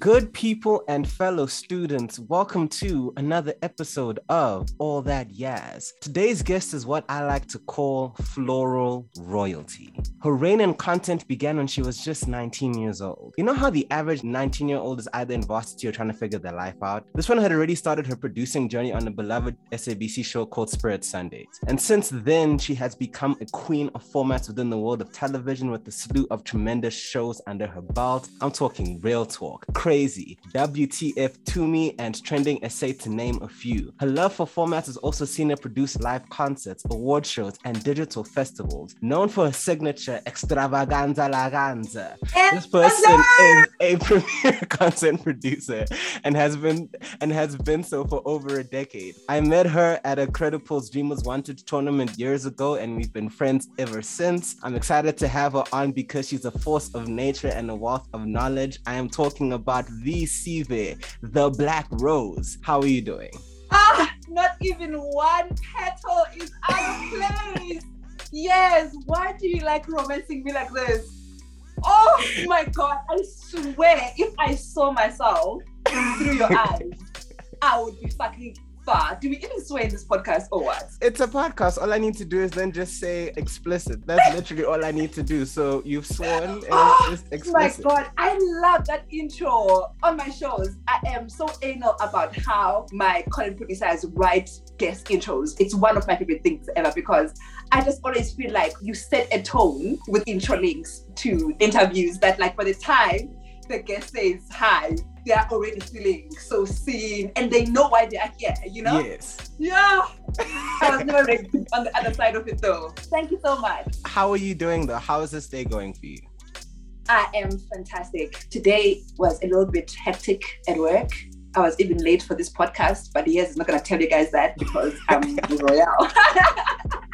Good people and fellow students, welcome to another episode of All That Yaz. Today's guest is what I like to call floral royalty. Her reign in content began when she was just 19 years old. You know how the average 19 year old is either in varsity or trying to figure their life out? This one had already started her producing journey on a beloved SABC show called Spirit Sundays. And since then, she has become a queen of formats within the world of television with a slew of tremendous shows under her belt. I'm talking real talk, WTF to me, and Trending SA to name a few. Her love for formats has also seen her produce live concerts, award shows, and digital festivals. Known for her signature extravaganza laganza, this person is a premier content producer and has been and has been so for over a decade. I met her at a Crediple's Dreamers Wanted tournament years ago, and we've been friends ever since. I'm excited to have her on because she's a force of nature and a wealth of knowledge. I am talking about the Sive, the Black Rose. How are you doing? Ah, not even one petal is out of place. Yes, why do you like romancing me like this? Oh my god, I swear, if I saw myself through your eyes, I would be fucking far. Do we even swear in this podcast or what? It's a podcast. All I need to do is then just say explicit. That's literally all I need to do. So you've sworn and Oh it's just my god, I love that intro on my shows. I am so anal about how my content producers write guest intros. It's one of my favorite things ever because I just always feel like you set a tone with intro links to interviews that, like, by the time the guest says hi, they are already feeling so seen and they know why they are here, you know? Yes. Yeah. I was never ready on the other side of it though. Thank you so much. How are you doing though? How is this day going for you? I am fantastic. Today was a little bit hectic at work. I was even late for this podcast, but yes, I'm not gonna tell you guys that because I'm royal.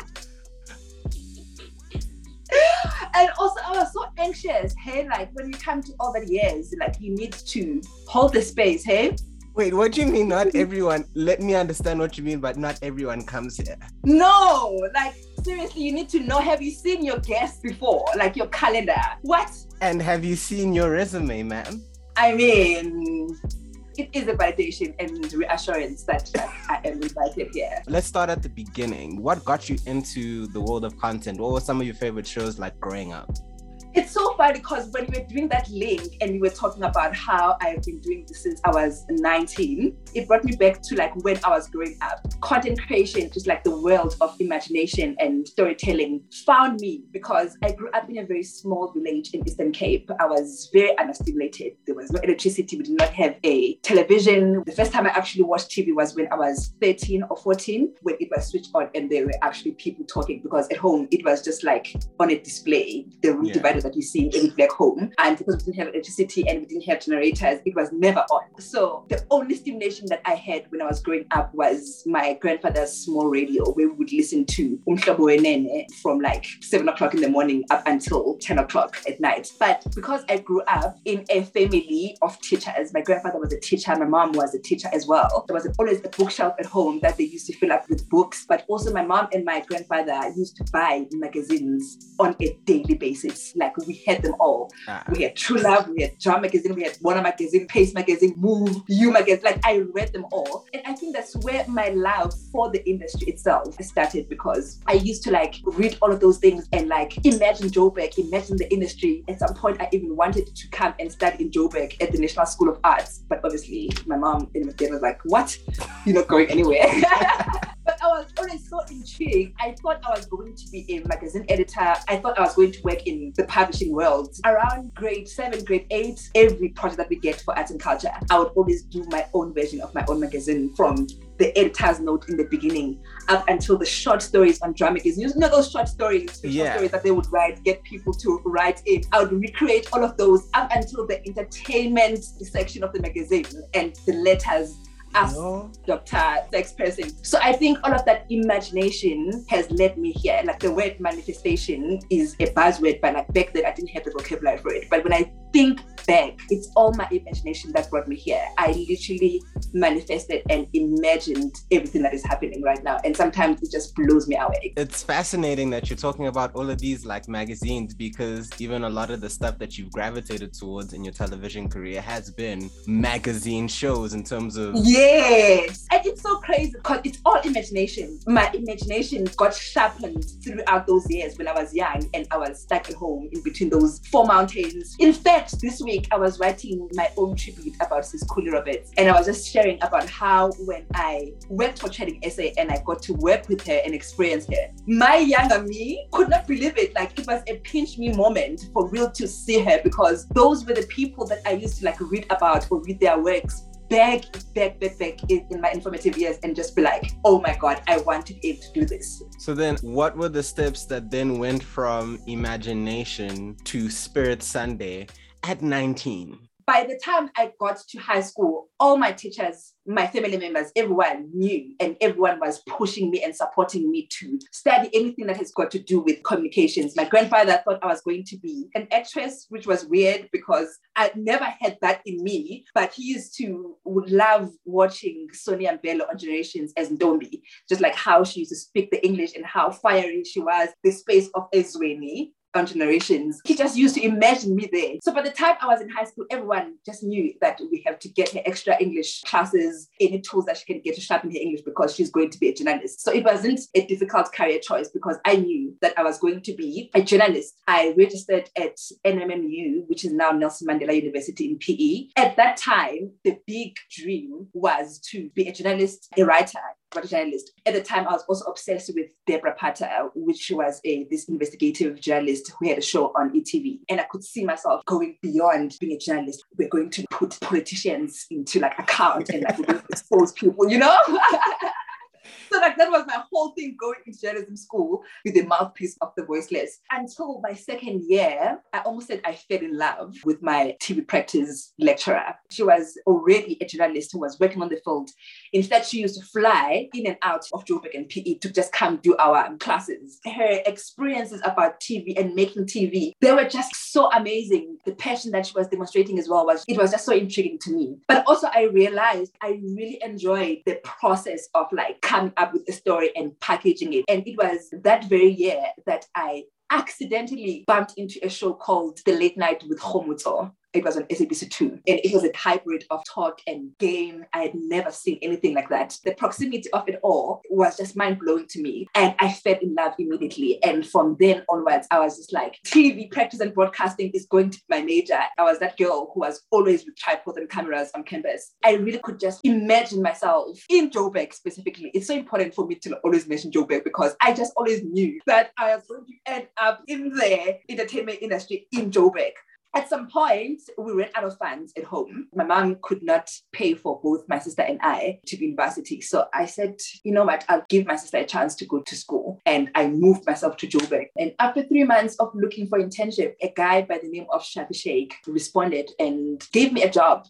and also, I was so anxious. Hey, like when you come to all the years, like you need to hold the space. Hey, Wait, what do you mean not everyone? Let me understand what you mean, but not everyone comes here. no, like seriously, you need to know. Have you seen your guests before? Like your calendar? What? And have you seen your resume, ma'am? I mean, it is a validation and reassurance that like, I am invited here. Let's start at the beginning. What got you into the world of content? What were some of your favorite shows like growing up? It's so funny because when we were doing that link and we were talking about how I've been doing this since I was 19, it brought me back to like when I was growing up. Content creation, just like the world of imagination and storytelling, found me because I grew up in a very small village in Eastern Cape. I was very unstimulated. There was no electricity. We did not have a television. The first time I actually watched TV was when I was 13 or 14, when it was switched on and there were actually people talking because at home it was just like on a display, the room Yeah. divider that you see in black home. And because we didn't have electricity and we didn't have generators, it was never on. So the only stimulation that I had when I was growing up was my grandfather's small radio where we would listen to Umhlobo from like seven o'clock in the morning up until 10 o'clock at night. But because I grew up in a family of teachers, my grandfather was a teacher, my mom was a teacher as well. There was always a bookshelf at home that they used to fill up with books. But also my mom and my grandfather used to buy magazines on a daily basis. Like we had them all. Ah, We had True Love, we had Drum Magazine, we had Bona Magazine, Pace Magazine, Move, You Magazine. Like I read them all. And I think that's where my love for the industry itself started because I used to like read all of those things and like imagine Joburg, imagine the industry. At some point, I even wanted to come and study in Joburg at the National School of Arts. But obviously, my mom and my dad was like, What? You're not going anywhere. I was always so intrigued. I thought I was going to be a magazine editor. I thought I was going to work in the publishing world. Around grade seven, grade eight, every project that we get for arts and culture, I would always do my own version of my own magazine from the editor's note in the beginning up until the short stories on Drum Magazine. You know those short stories, the short stories that they would write, get people to write in. I would recreate all of those up until the entertainment section of the magazine and the letters as no. Dr. Sex person. So I think all of that imagination has led me here. Like the word manifestation is a buzzword, but like back then I didn't have the vocabulary for it. But when I think back, it's all my imagination that brought me here. I literally manifested and imagined everything that is happening right now. And sometimes it just blows me away. It's fascinating that you're talking about all of these like magazines because even a lot of the stuff that you've gravitated towards in your television career has been magazine shows in terms of Yes. And it's so crazy because it's all imagination. My imagination got sharpened throughout those years when I was young and I was stuck at home in between those four mountains. In fact, this week I was writing my own tribute about Kuli Roberts and I was just sharing about how when I worked for Trending SA and I got to work with her and experience her, my younger me could not believe it. Like it was a pinch me moment for real to see her because those were the people that I used to like read about or read their works back, back, back, back in, my informative years and just be like, oh my God, I want to be able to do this. So then what were the steps that then went from imagination to Spirit Sunday at 19? By the time I got to high school, all my teachers, my family members, everyone knew and everyone was pushing me and supporting me to study anything that has got to do with communications. My grandfather thought I was going to be an actress, which was weird because I never had that in me. But he used to love watching Sonia Mbele on Generations as Ndombi, just like how she used to speak the English and how fiery she was, the space of Ezweni on generations. He just used to imagine me there. So by the time I was in high school, everyone just knew that we have to get her extra English classes, any tools that she can get to sharpen her English because she's going to be a journalist. So it wasn't a difficult career choice because I knew that I was going to be a journalist. I registered at NMMU, which is now Nelson Mandela University in PE. At that time, the big dream was to be a journalist, a writer, journalist. At the time, I was also obsessed with Debora Patta, uh, which was a this investigative journalist who had a show on ETV. And I could see myself going beyond being a journalist. We're going to put politicians into like account and like expose people, you know? so like that was my whole thing going into journalism school with the mouthpiece of the voiceless. Until my second year, I almost said I fell in love with my TV practice lecturer. She was already a journalist who was working on the field. Instead, she used to fly in and out of Joburg and PE to just come do our classes. Her experiences about TV and making TV, they were just so amazing. The passion that she was demonstrating as well was it was just so intriguing to me. But also I realized I really enjoyed the process of like coming up with a story and packaging it. And it was that very year that I accidentally bumped into a show called The Late Night with Kgomotso. It was on SABC2. And it was a hybrid of talk and game. I had never seen anything like that. The proximity of it all was just mind blowing to me. And I fell in love immediately. And from then onwards, I was just like, TV practice and broadcasting is going to be my major. I was that girl who was always with tripods and cameras on campus. I really could just imagine myself in Joburg specifically. It's so important for me to always mention Joburg because I just always knew that I was going to end up in the entertainment industry in Joburg. At some point, we ran out of funds at home. My mom could not pay for both my sister and I to university. So I said, you know what, I'll give my sister a chance to go to school. And I moved myself to Joburg. And after three months of looking for internship, a guy by the name of Shafi Sheikh responded and gave me a job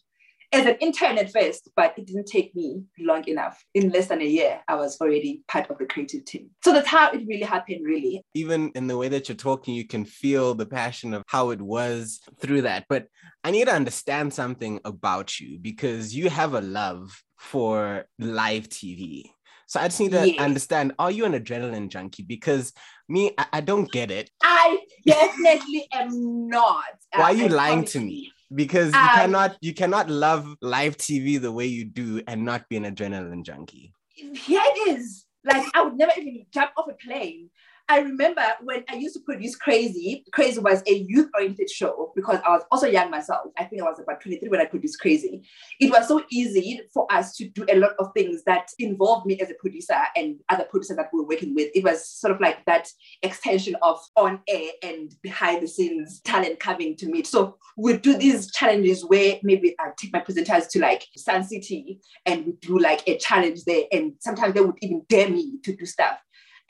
as an intern at first, but it didn't take me long enough. In less than a year, I was already part of the creative team. So that's how it really happened, really. Even in the way that you're talking, you can feel the passion of how it was through that. But I need to understand something about you because you have a love for live TV. So I just need to yes. understand are you an adrenaline junkie? Because me, I, I don't get it. I definitely am not. Why are uh, you I lying to me? Because you um, cannot you cannot love live TV the way you do and not be an adrenaline junkie. Yeah, it is. Like I would never even jump off a plane I remember when I used to produce Crazy, Crazy was a youth oriented show because I was also young myself. I think I was about 23 when I produced Crazy. It was so easy for us to do a lot of things that involved me as a producer and other producers that we were working with. It was sort of like that extension of on air and behind the scenes talent coming to meet. So we do these challenges where maybe I take my presenters to like Sun City and we do like a challenge there. And sometimes they would even dare me to do stuff.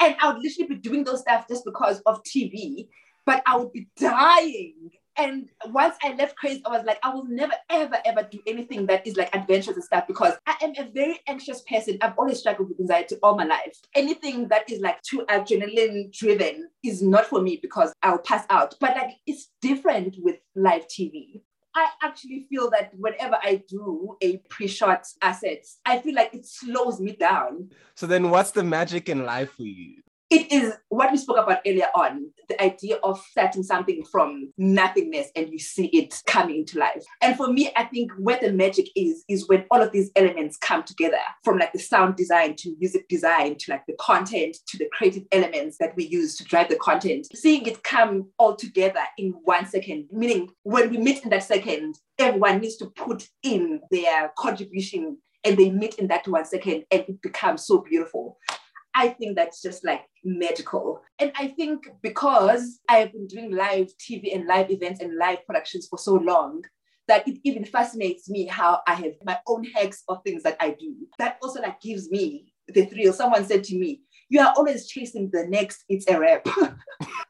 And I would literally be doing those stuff just because of TV, but I would be dying And once I left Craze, I was like, I will never, ever, ever do anything that is like adventurous and stuff because I am a very anxious person. I've always struggled with anxiety all my life. Anything that is like too adrenaline driven is not for me because I'll pass out. But like it's different with live TV. I actually feel that whenever I do a pre-shot assets, I feel like it slows me down. So then what's the magic in life for you? It is what we spoke about earlier on the idea of starting something from nothingness and you see it coming into life. And for me, I think where the magic is, is when all of these elements come together from like the sound design to music design to like the content to the creative elements that we use to drive the content. Seeing it come all together in one second, meaning when we meet in that second, everyone needs to put in their contribution and they meet in that one second and it becomes so beautiful. I think that's just like magical. And I think because I've been doing live TV and live events and live productions for so long, that it even fascinates me how I have my own hacks of things that I do. That also like gives me the thrill. Someone said to me, you are always chasing the next it's a rap.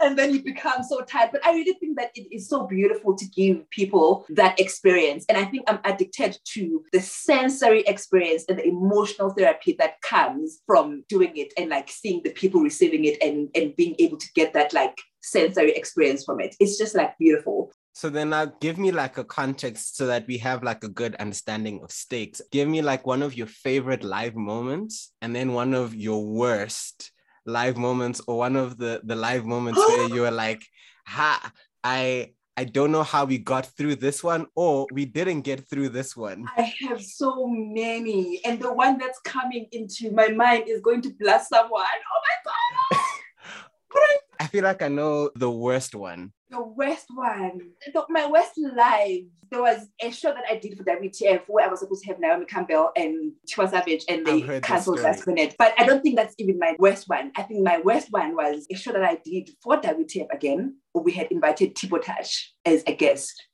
and then you become so tired. But I really think that it is so beautiful to give people that experience. And I think I'm addicted to the sensory experience and the emotional therapy that comes from doing it and like seeing the people receiving it and, and being able to get that like sensory experience from it. It's just like beautiful. So then now give me like a context so that we have like a good understanding of stakes. Give me like one of your favorite live moments and then one of your worst live moments or one of the the live moments where you were like, ha, I I don't know how we got through this one or we didn't get through this one. I have so many. And the one that's coming into my mind is going to bless someone. Oh my God. I feel like I know the worst one. The worst one. The, my worst live. There was a show that I did for WTF where I was supposed to have Naomi Campbell and Tiwa Savage and they cancelled last minute. But I don't think that's even my worst one. I think my worst one was a show that I did for WTF again. Where we had invited Tbo Touch as a guest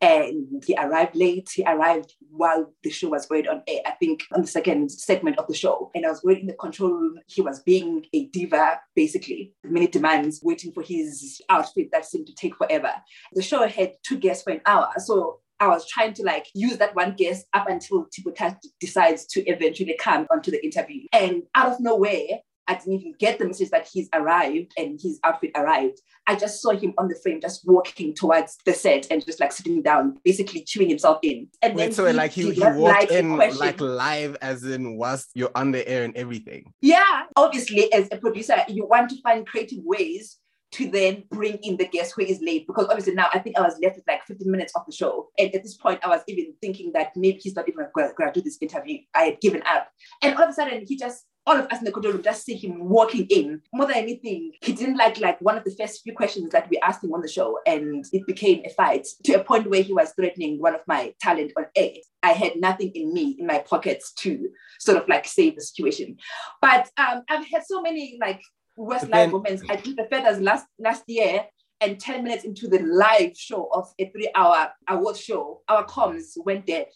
and he arrived late. He arrived while the show was going on air, I think on the second segment of the show. And I was waiting in the control room. He was being a diva, basically, many demands, waiting for his outfit that seemed to take forever. The show had two guests for an hour. So I was trying to like use that one guest up until Tbo Touch decides to eventually come onto the interview. And out of nowhere, I didn't even get the message that he's arrived and his outfit arrived. I just saw him on the frame, just walking towards the set and just like sitting down, basically chewing himself in. And Wait, so he, like he, he walked like in like live, as in whilst you're on the air and everything. Yeah, obviously, as a producer, you want to find creative ways to then bring in the guest who is late because obviously now I think I was left with like 15 minutes of the show. And at this point, I was even thinking that maybe he's not even going to do this interview. I had given up. And all of a sudden, he just all of us in the control room just see him walking in. More than anything, he didn't like like one of the first few questions that we asked him on the show, and it became a fight to a point where he was threatening one of my talent on air. I had nothing in me in my pockets to sort of like save the situation. But um, I've had so many like worst live moments. I did the feathers last last year. And 10 minutes into the live show of a three hour award show, our comms went dead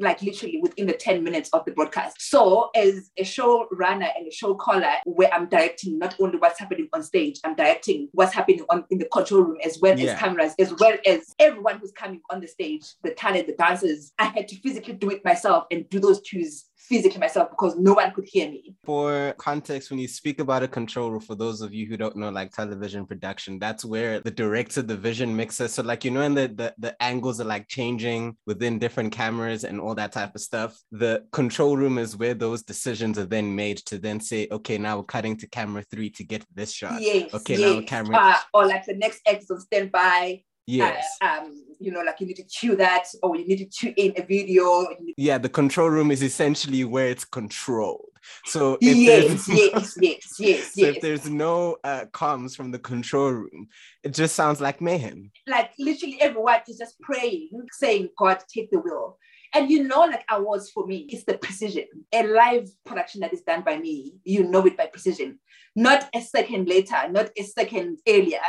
like literally within the 10 minutes of the broadcast. So, as a show runner and a show caller, where I'm directing not only what's happening on stage, I'm directing what's happening on in the control room as well yeah. as cameras, as well as everyone who's coming on the stage, the talent, the dancers. I had to physically do it myself and do those cues physically myself because no one could hear me. For context, when you speak about a control room, for those of you who don't know, like television production, that's where the director, the vision mixer. So, like, you know, and the, the, the angles are like changing within different cameras and all that type of stuff. The control room is where those decisions are then made to then say, okay, now we're cutting to camera three to get this shot. Yes. Okay, yes. now camera. Uh, or like the next exit standby Yes. Uh, um, you know, like you need to cue that or you need to cue in a video. Yeah, the control room is essentially where it's controlled. So if yes, yes, yes, yes, so if there's no uh, comms from the control room, it just sounds like mayhem. Like literally everyone is just praying, saying, God, take the wheel. And you know, like awards for me, it's the precision. A live production that is done by me, you know it by precision. Not a second later, not a second earlier,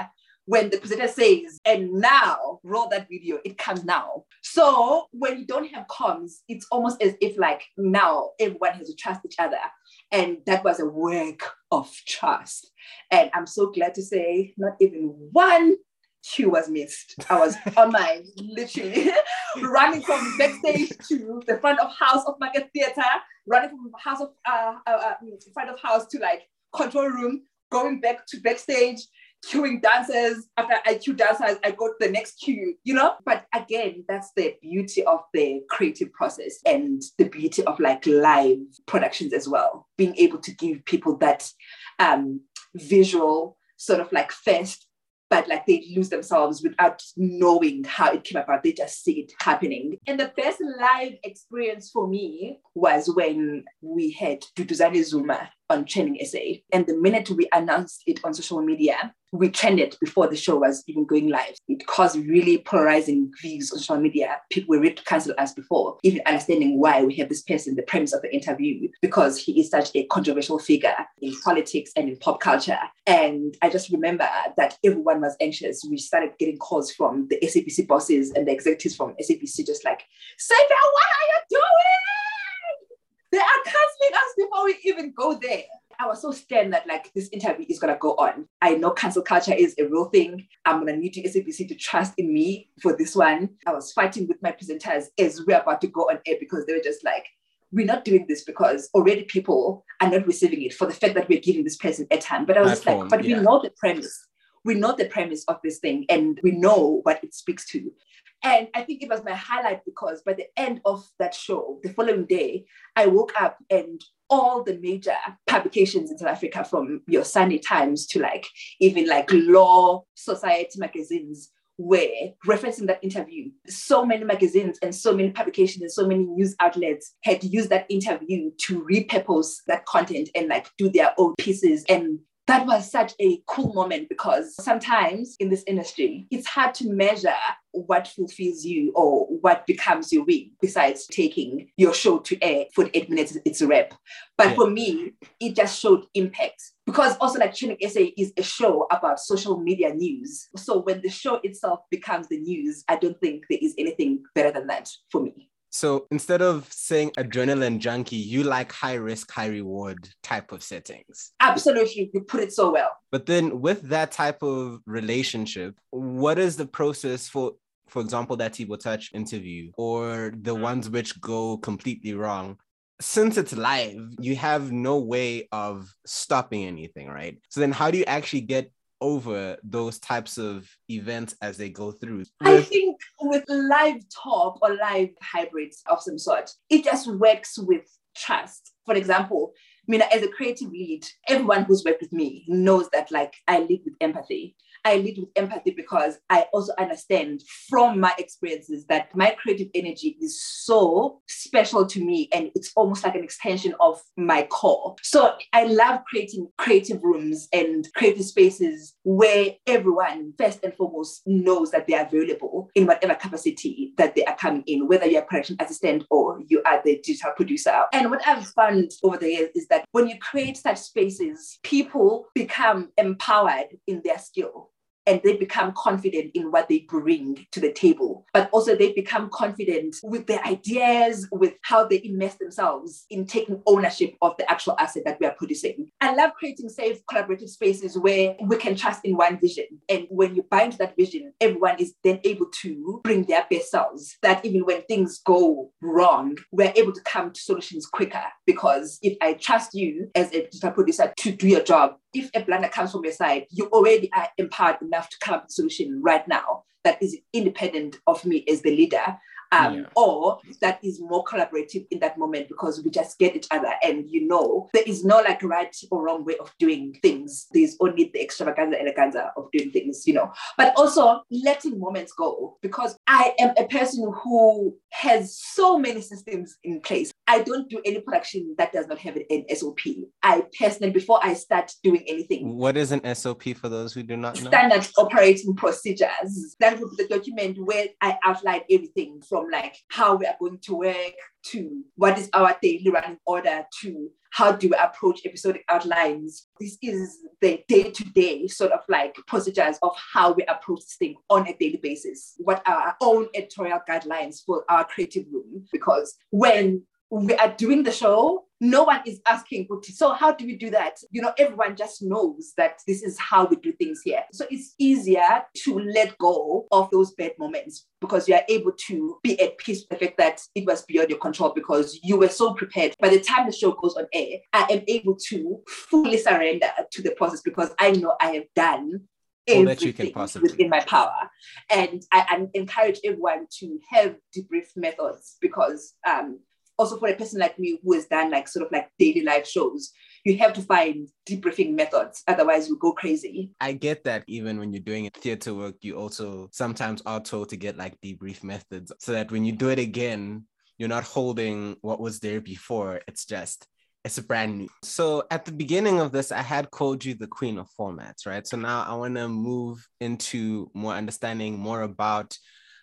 when the presenter says, and now roll that video, it comes now. So when you don't have comms, it's almost as if like now everyone has to trust each other. And that was a work of trust. And I'm so glad to say not even one cue was missed. I was on my literally running from backstage to the front of house of Market Theatre, running from house of uh, uh, uh, front of house to like control room, going back to backstage, queuing dancers. After I queue dancers, I go to the next queue, you know? But again, that's the beauty of the creative process and the beauty of like live productions as well. Being able to give people that um, visual sort of like first but like they lose themselves without knowing how it came about. They just see it happening. And the best live experience for me was when we had Duduzane Zuma on Trending SA. And the minute we announced it on social media, we trended before the show was even going live. It caused really polarizing views on social media. People were ready to cancel us before even understanding why we have this person, the premise of the interview, because he is such a controversial figure in politics and in pop culture. And I just remember that everyone was anxious. We started getting calls from the SABC bosses and the executives from SABC, just like, Sega, what are you doing? They are canceling us before we even go there. I was so scared that like this interview is gonna go on. I know cancel culture is a real thing. I'm gonna need to SABC to trust in me for this one. I was fighting with my presenters as we're about to go on air because they were just like, we're not doing this because already people are not receiving it for the fact that we're giving this person airtime. But I was just like, but yeah. we know the premise. We know the premise of this thing and we know what it speaks to. And I think it was my highlight because by the end of that show, the following day, I woke up and all the major publications in South Africa, from your Sunday Times to like even like law society magazines, were referencing that interview. So many magazines and so many publications and so many news outlets had used that interview to repurpose that content and like do their own pieces and that was such a cool moment because sometimes in this industry, it's hard to measure what fulfills you or what becomes your win besides taking your show to air for eight minutes, it's a rep. But yeah. for me, it just showed impact because also like Trending SA is a show about social media news. So when the show itself becomes the news, I don't think there is anything better than that for me. So instead of saying adrenaline junkie, you like high risk, high reward type of settings. Absolutely. You put it so well. But then with that type of relationship, what is the process for for example, that Tbo Touch interview or the mm. ones which go completely wrong? Since it's live, you have no way of stopping anything, right? So then how do you actually get over those types of events as they go through? I think with live talk or live hybrids of some sort, it just works with trust. For example, I mean, as a creative lead, everyone who's worked with me knows that like I lead with empathy. I lead with empathy because I also understand from my experiences that my creative energy is so special to me and it's almost like an extension of my core. So I love creating creative rooms and creative spaces where everyone, first and foremost, knows that they are available in whatever capacity that they are coming in, whether you're a production assistant or you are the digital producer. And what I've found over the years is that when you create such spaces, people become empowered in their skill and they become confident in what they bring to the table. But also, they become confident with their ideas, with how they immerse themselves in taking ownership of the actual asset that we are producing. I love creating safe collaborative spaces where we can trust in one vision. And when you into that vision, everyone is then able to bring their best selves. That even when things go wrong, we're able to come to solutions quicker because if I trust you as a digital producer to do your job, if a blunder comes from your side, you already are empowered enough to come up with a solution right now that is independent of me as the leader um, yeah. or that is more collaborative in that moment because we just get each other. And you know there is no like right or wrong way of doing things. There's only the extravaganza eleganza of doing things you know. But also letting moments go because i am a person who has so many systems in place. I don't do any production that does not have an sop i personally before i start doing anything what is an sop for those who do not know? standard operating procedures. That would be the document where i outline everything from like how we are going to work to what is our daily running order to how do we approach episodic outlines. This is the day to day sort of like procedures of how we approach this thing on a daily basis. What are our own editorial guidelines for our creative room? Because when we are doing the show no one is asking so how do we do that? You know everyone just knows that this is how we do things here. So it's easier to let go of those bad moments because you are able to be at peace with the fact that it was beyond your control because you were so prepared. By the time the show goes on air i am able to fully surrender to the process because i know i have done all that you can possibly within my power. And I, I, encourage everyone to have debrief methods because um, also for a person like me who has done like sort of like daily life shows, you have to find debriefing methods. Otherwise, you go crazy. I get that even when you're doing theater work, you also sometimes are told to get like debrief methods so that when you do it again, you're not holding what was there before. It's just it's a brand new. So at the beginning of this, I had called you the queen of formats, right? So now I want to move into more understanding more about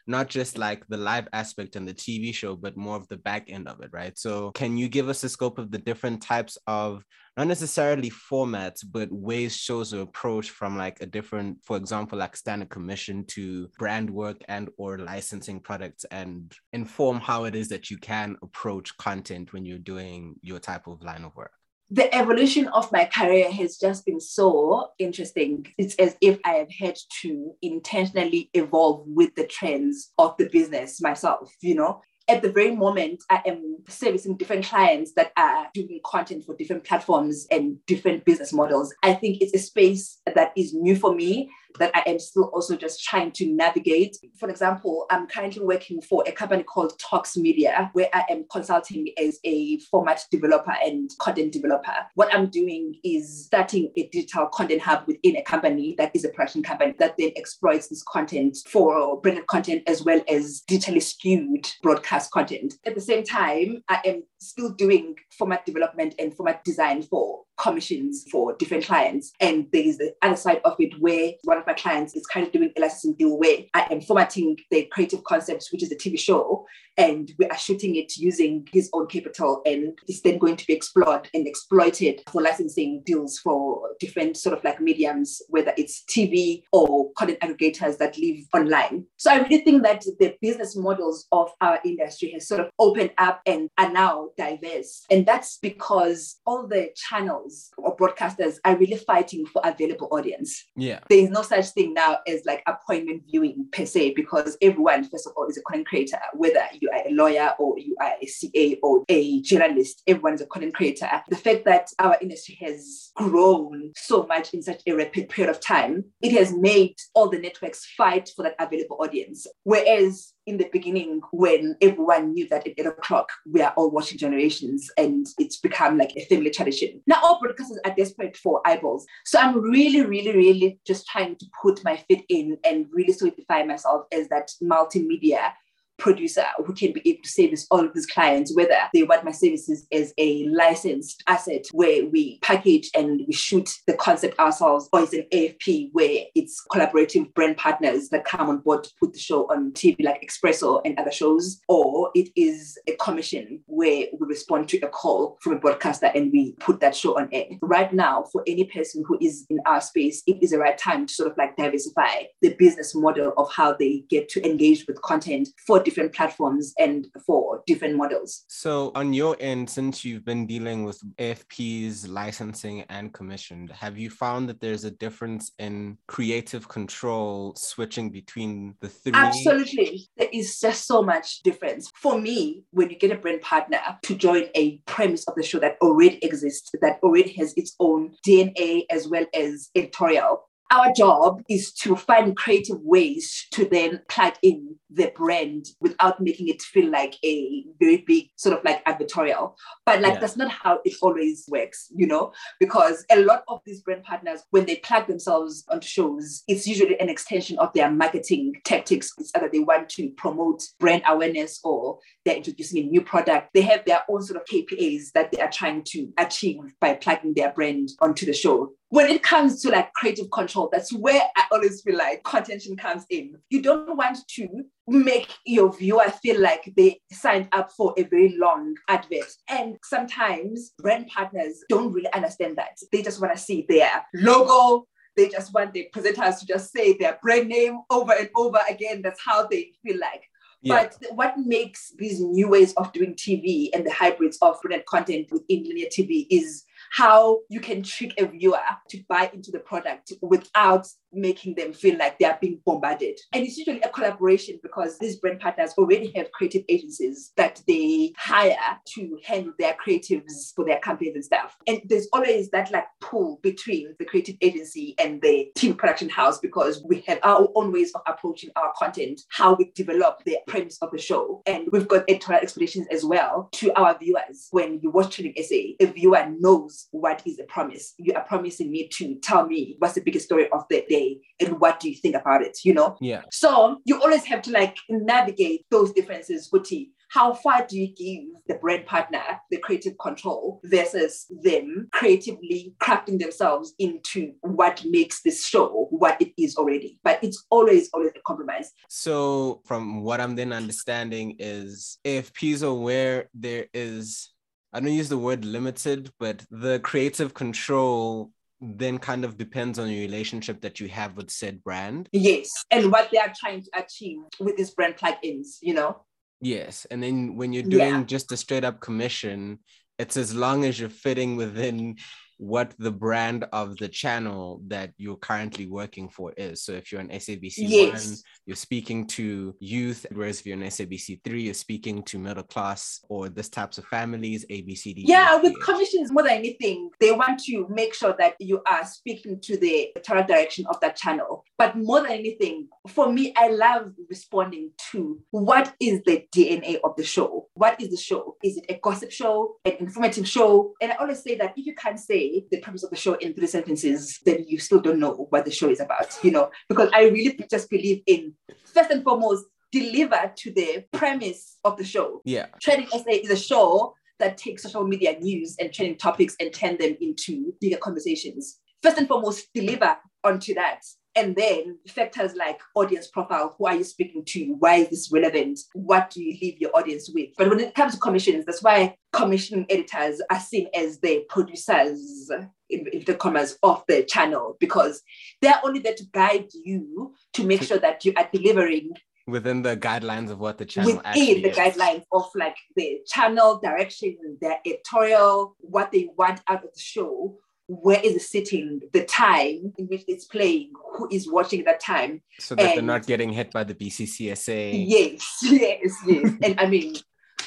not just like the live aspect and the TV show, but more of the back end of it, right? So, can you give us a scope of the different types of not necessarily formats, but ways shows are approached from like a different, for example, like standard commission to brand work and or licensing products, and inform how it is that you can approach content when you're doing your type of line of work? The evolution of my career has just been so interesting. It's as if I have had to intentionally evolve with the trends of the business myself, you know at the very moment, I am servicing different clients that are doing content for different platforms and different business models. I think it's a space that is new for me that I am still also just trying to navigate. For example, I'm currently working for a company called Talks Media, where I am consulting as a format developer and content developer. What I'm doing is starting a digital content hub within a company that is a production company that then exploits this content for branded content as well as digitally skewed broadcast content. At the same time, I am still doing format development and format design for commissions for different clients. And there is the other side of it where one of my clients is kind of doing a licensing deal where I am formatting the creative concepts, which is a TV show, and we are shooting it using his own capital. And it's then going to be explored and exploited for licensing deals for different sort of like mediums whether it's tv or content aggregators that live online. So i really think that the business models of our industry has sort of opened up and are now diverse. And that's because all the channels or broadcasters are really fighting for available audience yeah there is no such thing now as like appointment viewing per se because everyone first of all is a content creator whether you you are a lawyer or you are a CA or a journalist, everyone is a content creator. The fact that our industry has grown so much in such a rapid period of time, it has made all the networks fight for that available audience. Whereas in the beginning, when everyone knew that at eight o'clock we are all watching generations and it's become like a family tradition. Now all broadcasters are desperate for eyeballs. So I'm really, really, really just trying to put my feet in and really solidify myself as that multimedia producer who can be able to service all of his clients, whether they want my services as a licensed asset where we package and we shoot the concept ourselves, or it's an AFP where it's collaborative brand partners that come on board to put the show on TV like Expresso and other shows, or it is a commission where we respond to a call from a broadcaster and we put that show on air. Right now, for any person who is in our space, it is the right time to sort of like diversify the business model of how they get to engage with content for different platforms and for different models. So, on your end, since you've been dealing with AFPs, licensing, and commissioned, have you found that there's a difference in creative control switching between the three? Absolutely. There is just so much difference. For me, when you get a brand partner to join a premise of the show that already exists, that already has its own DNA as well as editorial, our job is to find creative ways to then plug in the brand without making it feel like a very big sort of like advertorial. But like yeah. that's not how it always works, you know, because a lot of these brand partners, when they plug themselves onto shows, it's usually an extension of their marketing tactics. It's either they want to promote brand awareness or they're introducing a new product. They have their own sort of KPIs that they are trying to achieve by plugging their brand onto the show when it comes to like creative control, that's where I always feel like contention comes in. You don't want to make your viewer feel like they signed up for a very long advert. And sometimes brand partners don't really understand that. They just want to see their logo. They just want the presenters to just say their brand name over and over again. That's how they feel like. Yeah. But what makes these new ways of doing TV and the hybrids of internet content within linear TV is how you can trick a viewer to buy into the product without making them feel like they are being bombarded. And it's usually a collaboration because these brand partners already have creative agencies that they hire to handle their creatives for their campaigns and stuff. And there's always that like pull between the creative agency and the team production house because we have our own ways of approaching our content, how we develop the premise of the show. And we've got editorial explanations as well to our viewers. When you watch Trending SA, a viewer knows what is a promise. You are promising me to tell me what's the biggest story of the day and what do you think about it, you know? Yeah. So you always have to like navigate those differences, Uti. How far do you give the brand partner the creative control versus them creatively crafting themselves into what makes this show what it is already? But it's always, always a compromise. So, from what I'm then understanding, is if Pizzo, where there is I don't use the word limited, but the creative control then kind of depends on your relationship that you have with said brand. Yes. And what they are trying to achieve with these brand plugins, you know? Yes. And then when you're doing yeah. just a straight up commission, it's as long as you're fitting within what the brand of the channel that you're currently working for is. So if you're an SABC yes. one, you're speaking to youth, whereas if you're an SABC three, you're speaking to middle class or this types of families, ABCD. Yeah, with commissions more than anything, they want to make sure that you are speaking to the editorial direction of that channel. But more than anything, for me, I love responding to what is the DNA of the show? What is the show? Is it a gossip show, an informative show? And I always say that if you can't say the premise of the show in three sentences, then you still don't know what the show is about, you know, because I really just believe in first and foremost, deliver to the premise of the show. Yeah. Trending SA is a show that takes social media news and trending topics and turn them into bigger conversations. First and foremost, deliver onto that and then factors like audience profile, who are you speaking to? Why is this relevant? What do you leave your audience with? But when it comes to commissions, that's why commission editors are seen as the producers, in the commas, of the channel because they're only there to guide you to make sure that you are delivering within the guidelines of what the channel within the is. guidelines of like the channel direction, their editorial, what they want out of the show where is it sitting, the time in which it's playing, who is watching that time. So that and they're not getting hit by the BCCSA. Yes, yes, yes. and I mean,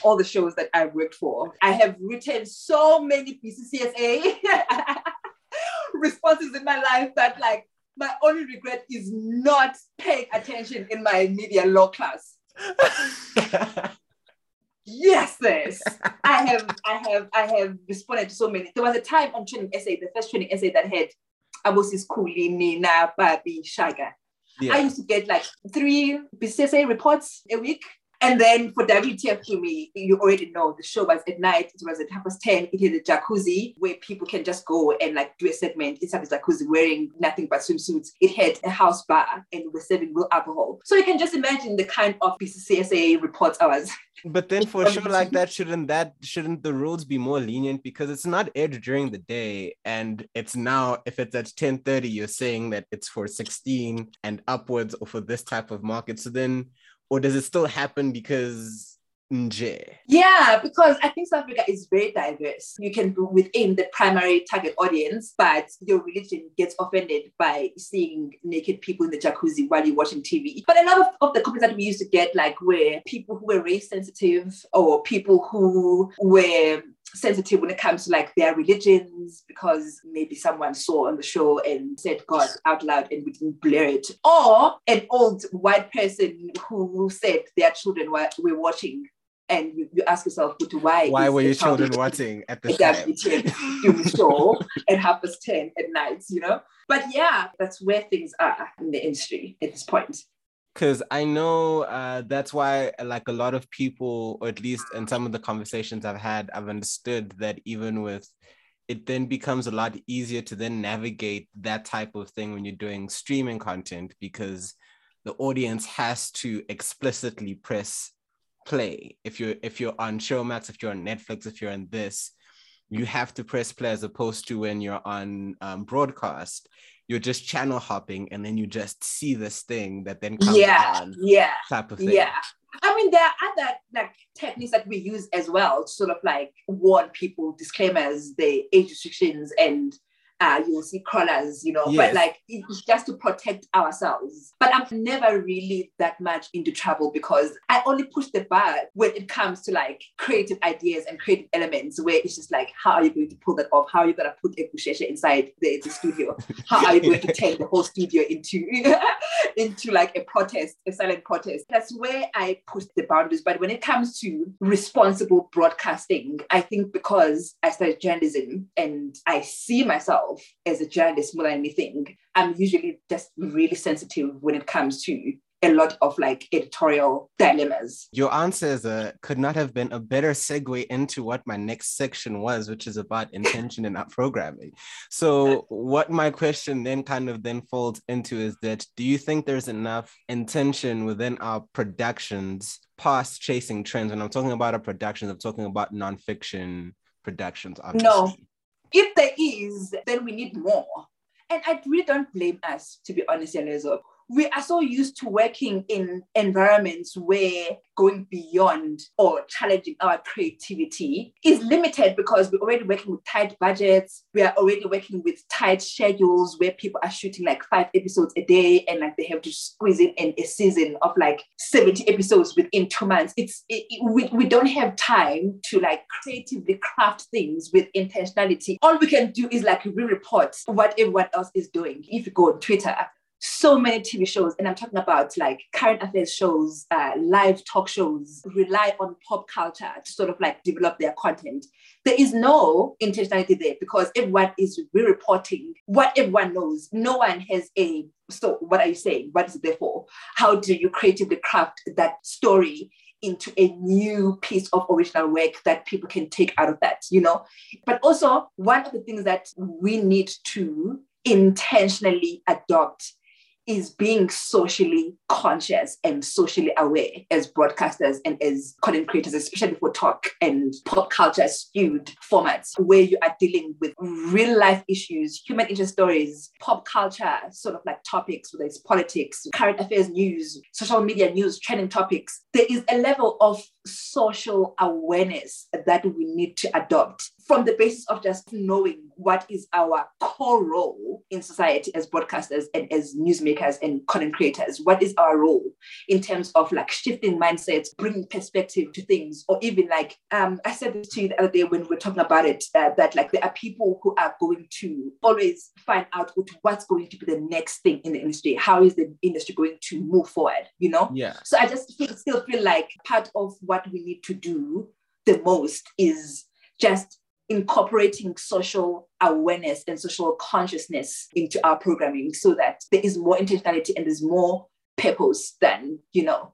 all the shows that I've worked for, I have written so many BCCSA responses in my life that like my only regret is not paying attention in my media law class. yes, yes. I have, I have, I have responded to so many. There was a time on Trending SA, the first Trending SA that had Abosis Kuli, Nina, Babi, Shaga. Yeah. I used to get like three BCCSA reports a week. And then for WTF to me, you already know the show was at night. It was at half past 10. It had a jacuzzi where people can just go and like do a segment inside the jacuzzi wearing nothing but swimsuits. It had a house bar and we're serving real alcohol. So you can just imagine the kind of BCCSA reports I was. But then for a show like that, shouldn't that shouldn't the rules be more lenient because it's not aired during the day and it's now if it's at 10:30, you're saying that it's for 16 and upwards or for this type of market. So then or does it still happen because? Yeah, because I think South Africa is very diverse. You can within the primary target audience, but your religion gets offended by seeing naked people in the jacuzzi while you're watching TV. But a lot of, of the comments that we used to get, like, were people who were race sensitive or people who were sensitive when it comes to like their religions because maybe someone saw on the show and said God out loud and we didn't blur it. Or an old white person who said their children were, were watching and you, you ask yourself, but why? Why were your children watching at the time? show at half past 10 at night, you know? But yeah, that's where things are in the industry at this point because I know uh, that's why, like a lot of people, or at least in some of the conversations I've had, I've understood that even with it, then becomes a lot easier to then navigate that type of thing when you're doing streaming content because the audience has to explicitly press play. If you're if you're on Showmax, if you're on Netflix, if you're on this, you have to press play as opposed to when you're on um, broadcast you're just channel hopping and then you just see this thing that then comes yeah on yeah type of thing. yeah I mean, there are other like techniques that we use as well, to sort of like warn people, disclaimers, the age restrictions, and uh, you'll see crawlers, you know, Yes. but like it's just to protect ourselves. But I'm never really that much into travel because I only push the bar when it comes to like creative ideas and creative elements where it's just like, how are you going to pull that off? How are you going to put a busheshe inside the, the studio? How are you going to turn the whole studio into into like a protest, a silent protest? That's where I push the boundaries. But when it comes to responsible broadcasting, I think because I studied journalism and I see myself as a journalist more than anything, I'm usually just really sensitive when it comes to a lot of like editorial dilemmas. Your answers uh, could not have been a better segue into what my next section was, which is about intention in our programming. So, what my question then kind of then folds into is that do you think there's enough intention within our productions past chasing trends? When I'm talking about our productions, I'm talking about nonfiction productions. Obviously. No. If there is, then we need more. And I really don't blame us, to be honest, Yanezo. We are so used to working in environments where going beyond or challenging our creativity is limited because we're already working with tight budgets. We are already working with tight schedules where people are shooting like five episodes a day and like they have to squeeze in, a season of like 70 episodes within two months. It's it, it- we, we don't have time to like creatively craft things with intentionality. All we can do is like re-report what everyone else is doing. If you go on Twitter, so many TV shows, and I'm talking about like current affairs shows, uh, live talk shows, rely on pop culture to sort of like develop their content. There is no intentionality there because everyone is re-reporting what everyone knows. No one has a so what are you saying? What is it there for? How do you creatively craft that story into a new piece of original work that people can take out of that, you know? But also, one of the things that we need to intentionally adopt is being socially conscious and socially aware as broadcasters and as content creators, especially for talk and pop culture skewed formats where you are dealing with real life issues, human interest stories, pop culture sort of like topics, whether it's politics, current affairs news, social media news, trending topics. There is a level of social awareness that we need to adopt from the basis of just knowing what is our core role in society as broadcasters and as newsmakers and content creators. What is our role in terms of like shifting mindsets, bringing perspective to things, or even like um, I said this to you the other day when we were talking about it uh, that like there are people who are going to always find out what- what's going to be the next thing in the industry. How is the industry going to move forward? You know. Yeah. So I just feel, still feel like part of what we need to do the most is just incorporating social awareness and social consciousness into our programming so that there is more intentionality and there's more purpose than, you know,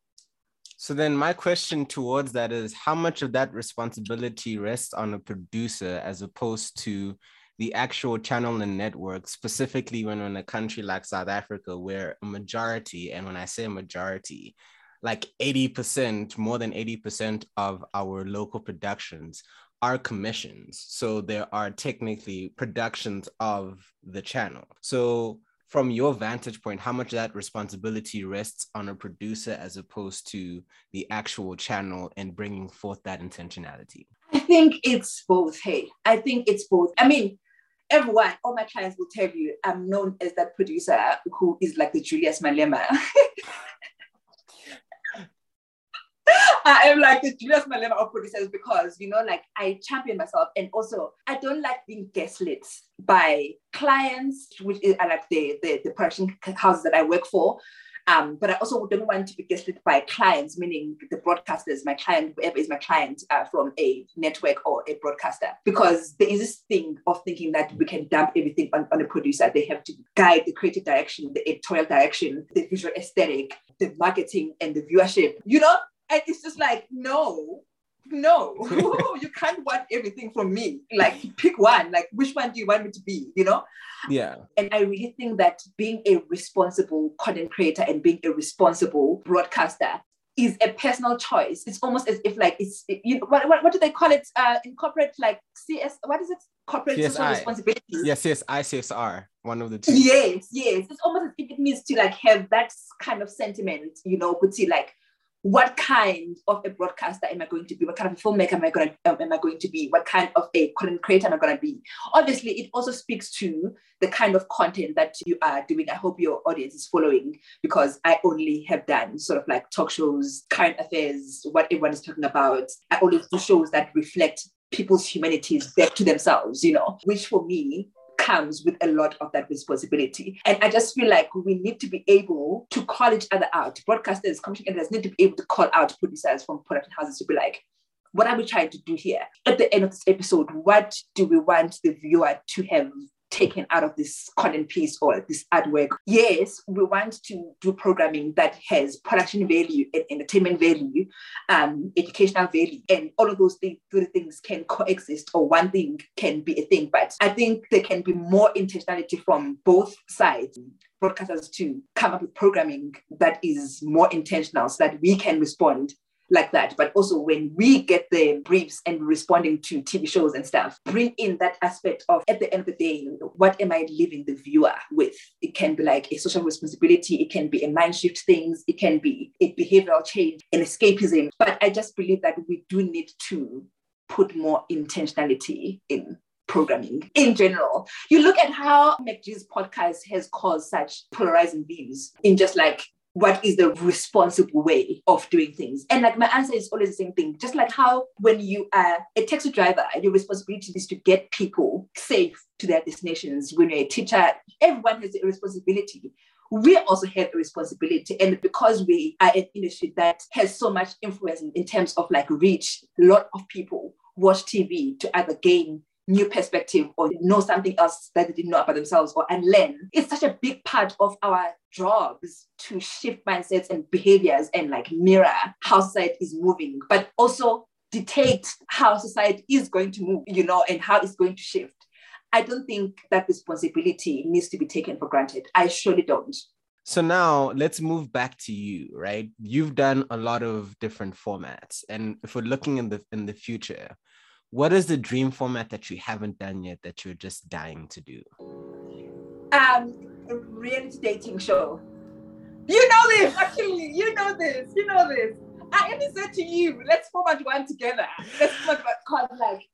So then my question towards that is how much of that responsibility rests on a producer as opposed to the actual channel and network, specifically when in a country like South Africa, where a majority, and when I say majority, like 80%, more than 80% of our local productions are commissions. So there are technically productions of the channel. So from your vantage point, how much that responsibility rests on a producer as opposed to the actual channel and bringing forth that intentionality? I think it's both. Hey, I think it's both. I mean, everyone, all my clients will tell you I'm known as that producer who is like the Julius Malema. I am like the Julius Malema of producers because you know, like I champion myself, and also I don't like being gaslit by clients, which are like the, the the production houses that I work for. Um, but I also don't want to be gaslit by clients, meaning the broadcasters, my client, whoever is my client uh, from a network or a broadcaster, because there is this thing of thinking that we can dump everything on, on a producer. They have to guide the creative direction, the editorial direction, the visual aesthetic, the marketing, and the viewership, you know? And it's just like, no, no, you can't want everything from me. Like, pick one. Like, which one do you want me to be? You know? Yeah. And I really think that being a responsible content creator and being a responsible broadcaster is a personal choice. It's almost as if like it's you know what what, what do they call it? Uh, in corporate like CS. What is it? Corporate social CSI. responsibility. Yes, yes, ICSR, one of the two. Yes, yes. It's almost as if it means to like have that kind of sentiment, you know, could see like what kind of a broadcaster am I going to be? What kind of a filmmaker am I going to, um, am I going to be? What kind of a content creator am I going to be? Obviously, it also speaks to the kind of content that you are doing. I hope your audience is following because I only have done sort of like talk shows, current affairs, what everyone is talking about. I only do shows that reflect people's humanities back to themselves, you know, which for me comes with a lot of that responsibility. And I just feel like we need to be able to call each other out. Broadcasters, commission editors need to be able to call out producers from production houses to be like, what are we trying to do here? At the end of this episode, what do we want the viewer to have taken out of this content piece or this artwork. Yes, we want to do programming that has production value and entertainment value, um, educational value, and all of those things, things can coexist or one thing can be a thing. But I think there can be more intentionality from both sides broadcasters to come up with programming that is more intentional so that we can respond like that. But also when we get the briefs and responding to TV shows and stuff, bring in that aspect of at the end of the day, what am I leaving the viewer with? It can be like a social responsibility, it can be a mind shift things, it can be a behavioral change, an escapism. But I just believe that we do need to put more intentionality in programming in general. You look at how MacG's podcast has caused such polarizing views in just like what is the responsible way of doing things? And like my answer is always the same thing. Just like how when you are a taxi driver, your responsibility is to get people safe to their destinations. When you're a teacher, everyone has a responsibility. We also have a responsibility. And because we are an industry that has so much influence in, terms of like reach, a lot of people watch TV to either gain new perspective or know something else that they didn't know about themselves or and learn. It's such a big part of our jobs to shift mindsets and behaviors and like mirror how society is moving, but also dictate how society is going to move, you know, and how it's going to shift. I don't think that responsibility needs to be taken for granted. I surely don't. So now let's move back to you, right? You've done a lot of different formats. And if we're looking in the in the future, what is the dream format that you haven't done yet that you're just dying to do? Um, reality dating show. You know this, actually. You know this. You know this. I even said to you, let's format one together. Let's format called like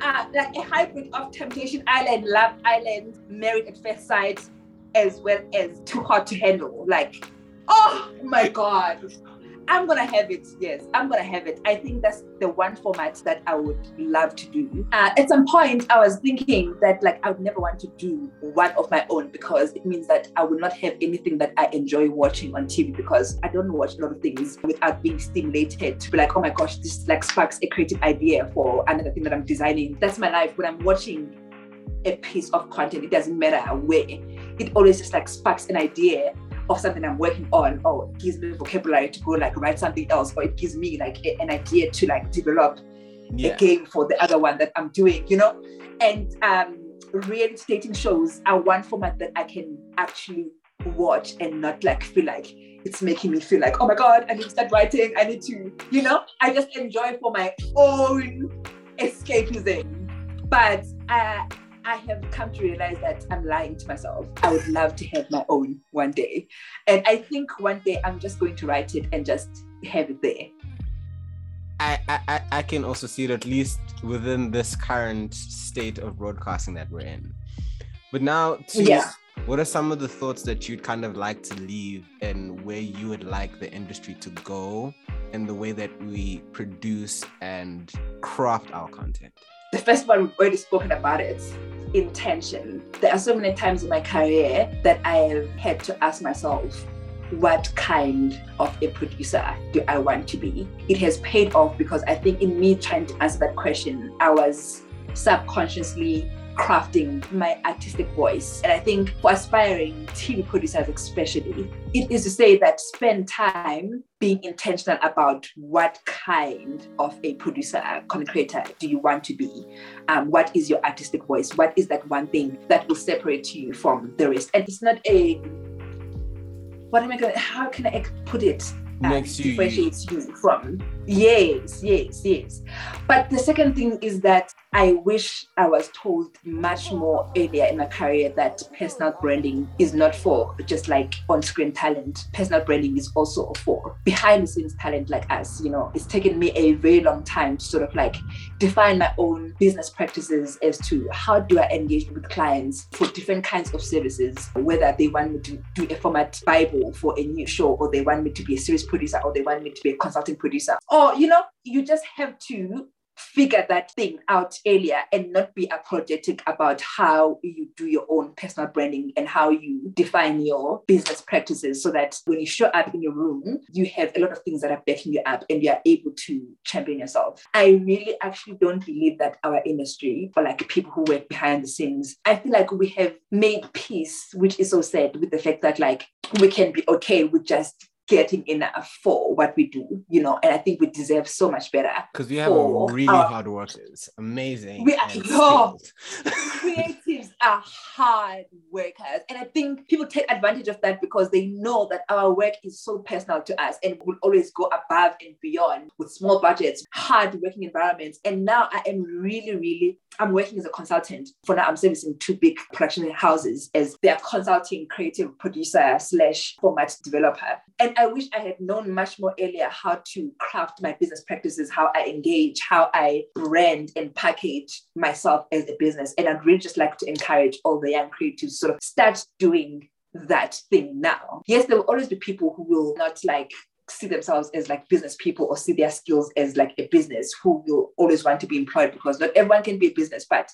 uh, like a hybrid of Temptation Island, Love Island, Married at First Sight, as well as Too Hot to Handle. Like, oh my god. I'm gonna have it. Yes, I'm gonna have it. I think that's the one format that I would love to do. Uh, at some point, I was thinking that like I would never want to do one of my own because it means that I will not have anything that I enjoy watching on TV because I don't watch a lot of things without being stimulated to be like, oh my gosh, this like sparks a creative idea for another thing that I'm designing. That's my life when I'm watching a piece of content. It doesn't matter where. It always just like sparks an idea of something I'm working on, or it gives me vocabulary to go like write something else, or it gives me like a, an idea to like develop yeah. a game for the other one that I'm doing, you know? And um reality dating shows are one format that I can actually watch and not like feel like it's making me feel like, oh my God, I need to start writing. I need to, you know, I just enjoy for my own escapism. But uh, I have come to realize that I'm lying to myself. I would love to have my own one day. And I think one day I'm just going to write it and just have it there. I, I, I can also see it at least within this current state of broadcasting that we're in. But now, to, yeah. what are some of the thoughts that you'd kind of like to leave and where you would like the industry to go in the way that we produce and craft our content? The first one we've already spoken about it intention. There are so many times in my career that i have had to ask myself what kind of a producer do i want to be? It has paid off because i think in me trying to answer that question i was subconsciously crafting my artistic voice. And I think for aspiring TV producers, especially, it is to say that spend time being intentional about what kind of a producer, content creator do you want to be? Um, what is your artistic voice? What is that one thing that will separate you from the rest? And it's not a what am I going to, how can I put it? Um, Makes you differentiates you from yes, yes, yes. But the second thing is that I wish I was told much more earlier in my career that personal branding is not for just like on screen talent. Personal branding is also for behind the scenes talent like us. You know, it's taken me a very long time to sort of like define my own business practices as to how do I engage with clients for different kinds of services, whether they want me to do a format Bible for a new show, or they want me to be a series producer, or they want me to be a consulting producer. Or, you know, you just have to figure that thing out earlier and not be apologetic about how you do your own personal branding and how you define your business practices so that when you show up in your room, you have a lot of things that are backing you up and you are able to champion yourself. I really actually don't believe that our industry, for like people who work behind the scenes, I feel like we have made peace, which is so sad with the fact that like we can be okay with just getting enough for what we do, you know, and I think we deserve so much better. Because we have really our, hard workers, amazing. We are, oh, are hard workers. And I think people take advantage of that because they know that our work is so personal to us and will always go above and beyond with small budgets, hard working environments. And now I am really, really, I'm working as a consultant. For now, I'm servicing two big production houses as their consulting creative producer slash format developer. And I wish I had known much more earlier how to craft my business practices, how I engage, how I brand and package myself as a business. And I'd really just like to encourage all the young creatives sort of start doing that thing now. Yes, there will always be people who will not like see themselves as like business people or see their skills as like a business who will always want to be employed because not everyone can be a business. But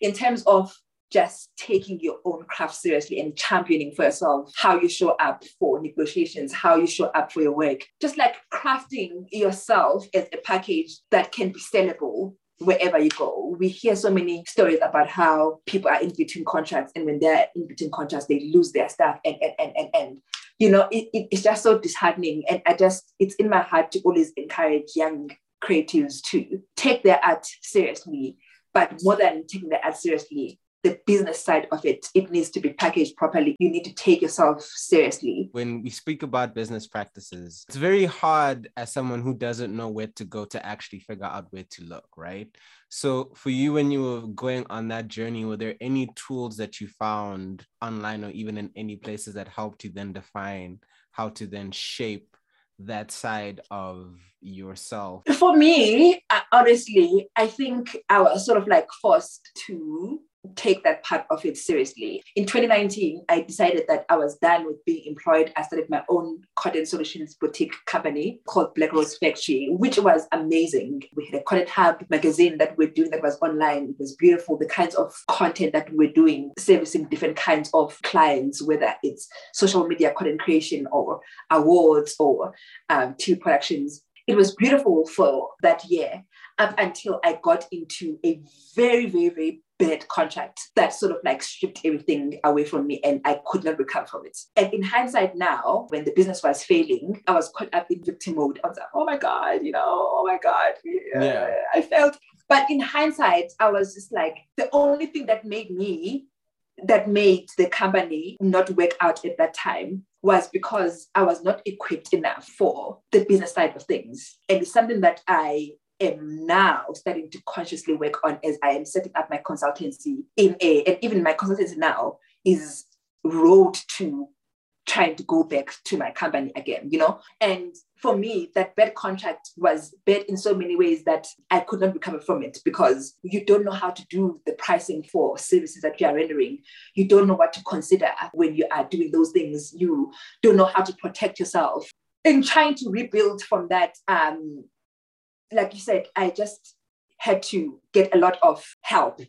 in terms of just taking your own craft seriously and championing for yourself how you show up for negotiations, how you show up for your work, just like crafting yourself as a package that can be sellable wherever you go. We hear so many stories about how people are in between contracts, and when they're in between contracts, they lose their stuff and and and and, and. You know, it, it, it's just so disheartening. And I just, it's in my heart to always encourage young creatives to take their art seriously, but more than taking their art seriously, the business side of it, it needs to be packaged properly. You need to take yourself seriously. When we speak about business practices, it's very hard as someone who doesn't know where to go to actually figure out where to look, right? So, for you, when you were going on that journey, were there any tools that you found online or even in any places that helped you then define how to then shape that side of yourself? For me, honestly, I think I was sort of like forced to take that part of it seriously. In 2019, I decided that I was done with being employed. I started my own cotton solutions boutique company called Black Rose Factory, which was amazing. We had a cotton hub magazine that we're doing that was online. It was beautiful. The kinds of content that we're doing, servicing different kinds of clients, whether it's social media content creation or awards or um, TV productions. It was beautiful for that year up until I got into a very, very, very bad contract that sort of like stripped everything away from me and I could not recover from it. And in hindsight now, when the business was failing, I was caught up in victim mode. I was like, oh my God, you know, oh my God. Yeah. I felt, but in hindsight, I was just like, the only thing that made me, that made the company not work out at that time was because I was not equipped enough for the business side of things. And it's something that I am now starting to consciously work on as I am setting up my consultancy in a, and even my consultancy now is road to trying to go back to my company again, you know? And for me, that bad contract was bad in so many ways that I could not recover from it because you don't know how to do the pricing for services that you are rendering. You don't know what to consider when you are doing those things. You don't know how to protect yourself. In trying to rebuild from that, um, like you said, I just had to get a lot of help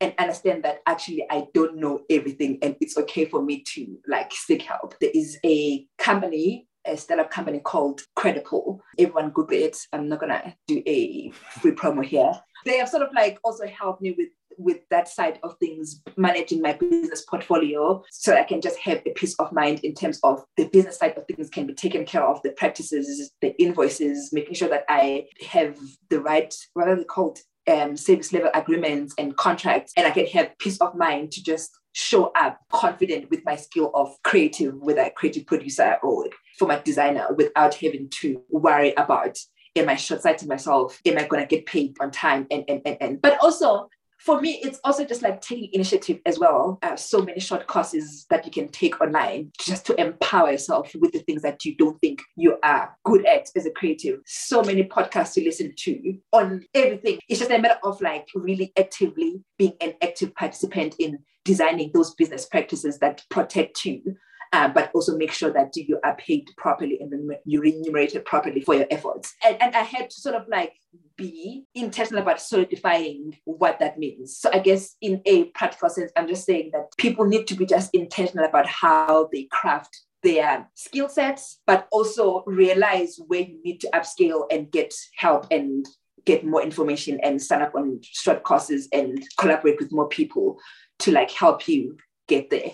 and understand that actually I don't know everything and it's okay for me to like seek help. There is a company, a startup company called Credible. Everyone Google it. I'm not gonna do a free promo here. They have sort of like also helped me with with that side of things, managing my business portfolio, so I can just have a peace of mind in terms of the business side of things can be taken care of, the practices, the invoices, making sure that I have the right, what are they called? Um, service level agreements and contracts, and I can have peace of mind to just show up confident with my skill of creative, whether a creative producer or format designer, without having to worry about am I short-sighted myself? Am I gonna get paid on time? And and and, and. but also for me, it's also just like taking initiative as well. So many short courses that you can take online just to empower yourself with the things that you don't think you are good at as a creative. So many podcasts to listen to on everything. It's just a matter of like really actively being an active participant in designing those business practices that protect you uh, but also make sure that you are paid properly and you're remunerated properly for your efforts. And, and I had to sort of like be intentional about solidifying what that means. So I guess in a practical sense, I'm just saying that people need to be just intentional about how they craft their skill sets, but also realize where you need to upscale and get help and get more information and sign up on short courses and collaborate with more people to like help you get there.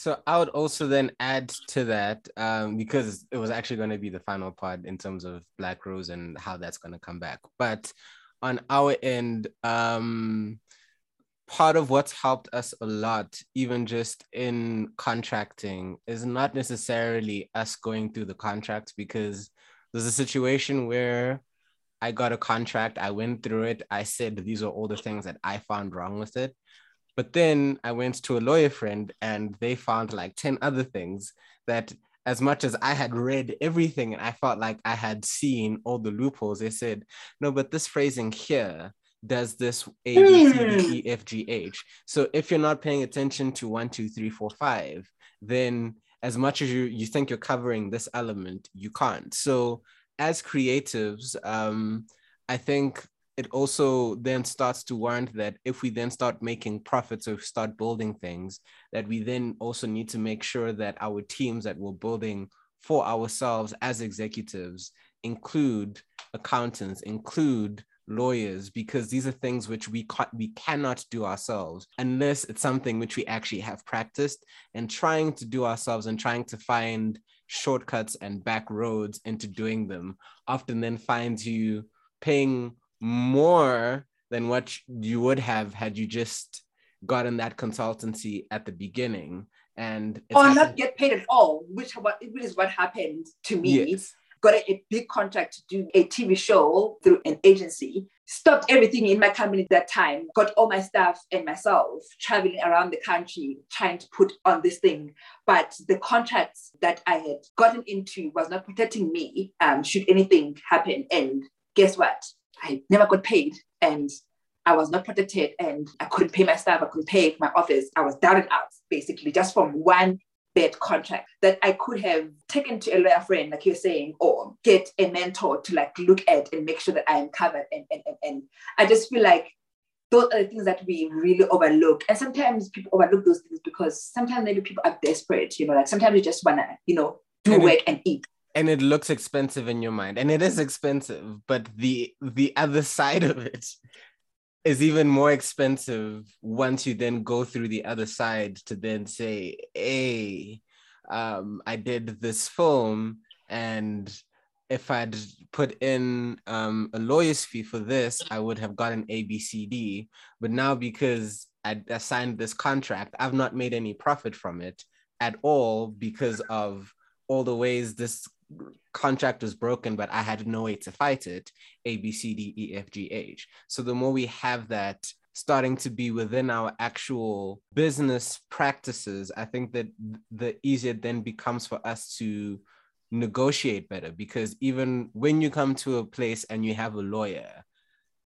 So I would also then add to that um, because it was actually going to be the final part in terms of Black Rose and how that's going to come back. But on our end, um, part of what's helped us a lot, even just in contracting, is not necessarily us going through the contracts because there's a situation where I got a contract, I went through it, I said these are all the things that I found wrong with it. But then I went to a lawyer friend and they found like 10 other things that, as much as I had read everything and I felt like I had seen all the loopholes, they said, no, but this phrasing here does this A, B, C, D, E, F, G, H. So if you're not paying attention to one, two, three, four, five, then as much as you, you think you're covering this element, you can't. So as creatives, um, I think it also then starts to warrant that if we then start making profits or start building things, that we then also need to make sure that our teams that we're building for ourselves as executives include accountants, include lawyers, because these are things which we ca- we cannot do ourselves unless it's something which we actually have practiced and trying to do ourselves and trying to find shortcuts and back roads into doing them. Often then finds you paying more than what you would have had you just gotten that consultancy at the beginning. And or happened- not get paid at all which is what happened to me. Yes. got a, a, big contract to do a tv show through an agency stopped everything in my company at that time got all my staff and myself traveling around the country trying to put on this thing. But the contracts that i had gotten into was not protecting me um, should anything happen. And guess what I never got paid and I was not protected and I couldn't pay my staff, I couldn't pay my office. I was down and out basically just from one bad contract that I could have taken to a lawyer friend, like you're saying, or get a mentor to like look at and make sure that I am covered. And, and, and, and I just feel like those are the things that we really overlook. And sometimes people overlook those things because sometimes maybe people are desperate, you know, like sometimes you just wanna, you know, do and work it, and eat and it looks expensive in your mind and it is expensive but the the other side of it is even more expensive once you then go through the other side to then say hey um, i did this film and if i'd put in um, a lawyer's fee for this i would have gotten a b c d. But now because i signed this contract i've not made any profit from it at all because of all the ways this contract was broken, but I had no way to fight it. A, B, C, D, E, F, G, H. So the more we have that starting to be within our actual business practices, I think that the easier it then becomes for us to negotiate better because even when you come to a place and you have a lawyer,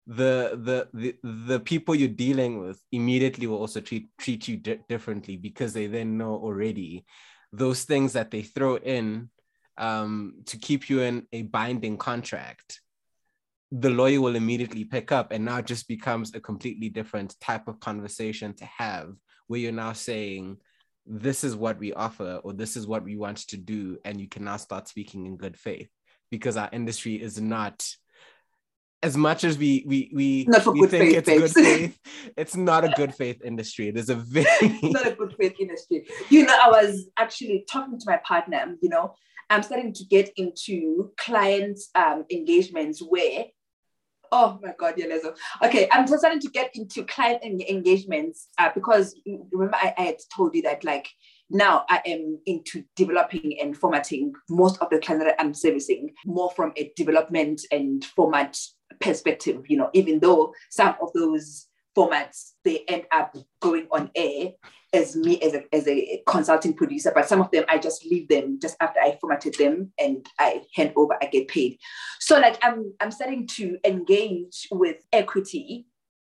the the the, the people you're dealing with immediately will also treat treat you di- differently because they then know already those things that they throw in um, to keep you in a binding contract, the lawyer will immediately pick up and now it just becomes a completely different type of conversation to have where you're now saying, this is what we offer or this is what we want to do and you can now start speaking in good faith because our industry is not as much as we we we, we think faith, it's babes. good faith, it's not a good faith industry. There's a very not a good faith industry. You know, I was actually talking to my partner, you know, I'm starting to get into client um, engagements where, oh my God, Yelezo. Okay, I'm just starting to get into client engagements uh, because remember I, I had told you that like now I am into developing and formatting most of the clients that I'm servicing more from a development and format perspective, you know, even though some of those formats they end up going on air as me as a, as a consulting producer but some of them i just leave them just after i formatted them and i hand over i get paid. So like i'm i'm starting to engage with equity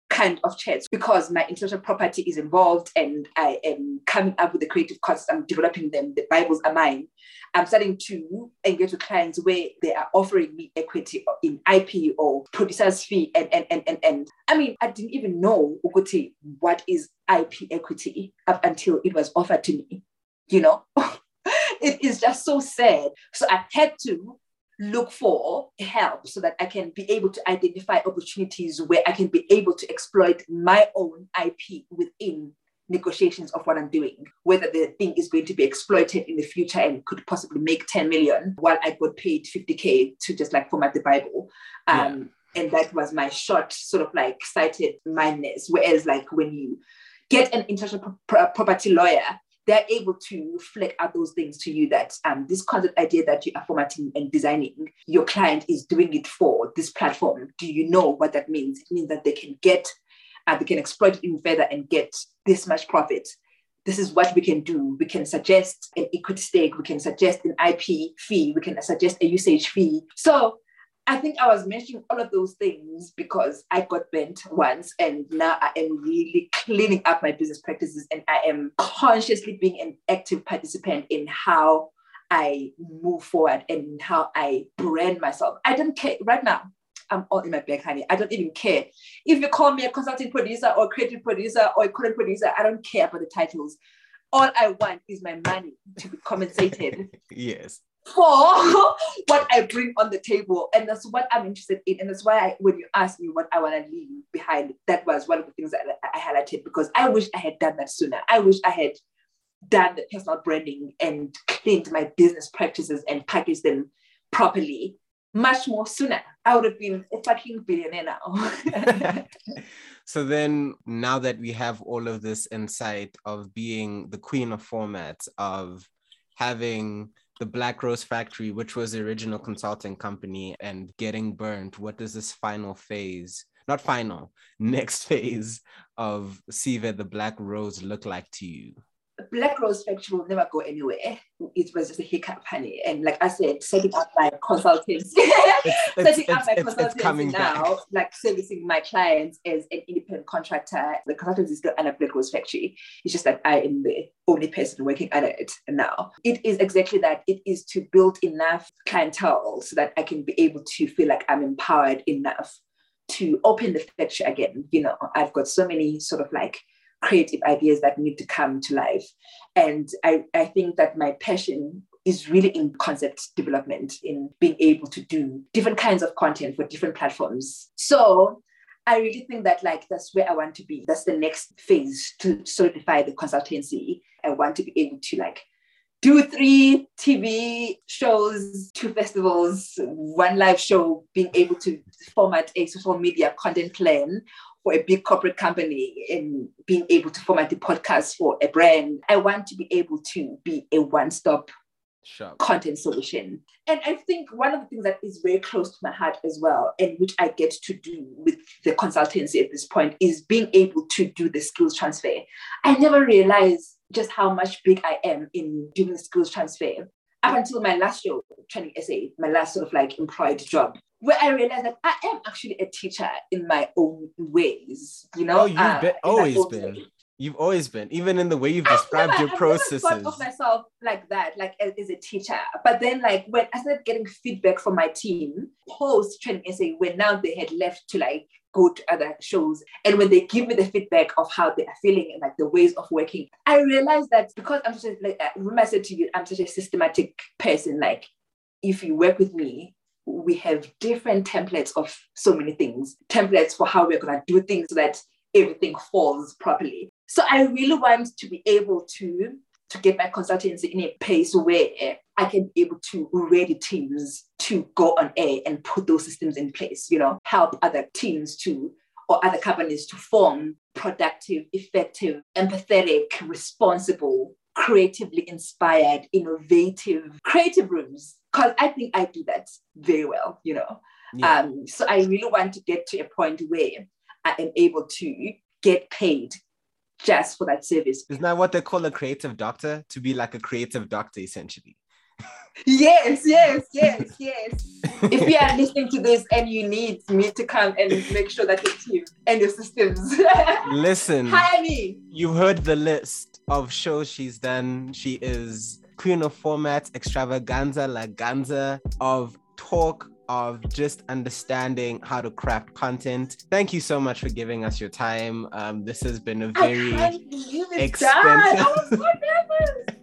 kind of chats because my intellectual property is involved and I am coming up with the creative concepts, I'm developing them, the Bibles are mine. I'm starting to engage with clients where they are offering me equity in IP or producer's fee. And, and, and, and, and I mean, I didn't even know what is IP equity up until it was offered to me, you know? it is just so sad. So I had to look for help so that I can be able to identify opportunities where I can be able to exploit my own IP within negotiations of what I'm doing, whether the thing is going to be exploited in the future and could possibly make 10 million while I got paid 50K to just like format the Bible. Um, yeah. And that was my short sort of like sighted mindness. Whereas like when you get an intellectual property lawyer, they're able to flick out those things to you that um, this concept idea that you are formatting and designing, your client is doing it for this platform. Do you know what that means? It means that they can get, uh, they can exploit it even further and get this much profit. This is what we can do. We can suggest an equity stake, we can suggest an IP fee, we can suggest a usage fee. So I think I was mentioning all of those things because I got bent once and now I am really cleaning up my business practices and I am consciously being an active participant in how I move forward and how I brand myself. I don't care right now. I'm all in my bag, honey. I don't even care. If you call me a consulting producer or creative producer or a content producer, I don't care about the titles. All I want is my money to be compensated. yes for what I bring on the table. And that's what I'm interested in. And that's why I, when you ask me what I want to leave behind, that was one of the things that I highlighted because I wish I had done that sooner. I wish I had done the personal branding and cleaned my business practices and packaged them properly much more sooner. I would have been a fucking billionaire now. so then now that we have all of this insight of being the queen of formats, of having the Black Rose Factory, which was the original consulting company, and getting burnt, what does this final phase, not final, next phase of Sive the Black Rose look like to you? Black Rose Factory will never go anywhere. It was just a hiccup, honey. And like I said, setting up my consultants, setting up my consultants now, back. like servicing my clients as an independent contractor. The consultants is still under Black Rose Factory. It's just that I am the only person working under it now. It is exactly that. It is to build enough clientele so that I can be able to feel like I'm empowered enough to open the factory again. You know, I've got so many sort of like creative ideas that need to come to life. And I, I think that my passion is really in concept development, in being able to do different kinds of content for different platforms. So I really think that like that's where I want to be. That's the next phase to solidify the consultancy. I want to be able to like do three TV shows, two festivals, one live show, being able to format a social media content plan for a big corporate company and being able to format the podcast for a brand. I want to be able to be a one stop content solution. And I think one of the things that is very close to my heart as well, and which I get to do with the consultancy at this point, is being able to do the skills transfer. I never realized just how much big I am in doing the skills transfer up until my last show, Trending SA, my last sort of like employed job where I realized that I am actually a teacher in my own ways. You know, oh, you've uh, been, always been. Way. You've always been, even in the way you've described never, your processes. I thought of myself like that, like as, as, a teacher. But then, like when I started getting feedback from my team post Trending SA, when now they had left to like go to other shows, and when they give me the feedback of how they are feeling and like the ways of working, I realized that because I'm such a, like, remember I said to you, I'm such a systematic person. Like if you work with me, we have different templates of so many things, templates for how we're going to do things so that everything falls properly. So I really want to be able to to get my consultancy in a place where I can be able to ready teams to go on air and put those systems in place, you know, help other teams to or other companies to form productive, effective, empathetic, responsible creatively inspired, innovative, creative rooms. Because I think I do that very well, you know. Yeah. Um, so I really want to get to a point where I am able to get paid just for that service. Isn't that what they call a creative doctor? To be like a creative doctor, essentially. yes, yes, yes, yes. if you are listening to this and you need me to come and make sure that your team and your systems listen, hire me. You heard the list of shows she's done. She is queen of formats, extravaganza, laganza of talk of just understanding how to craft content. Thank you so much for giving us your time. Um, this has been a very expensive.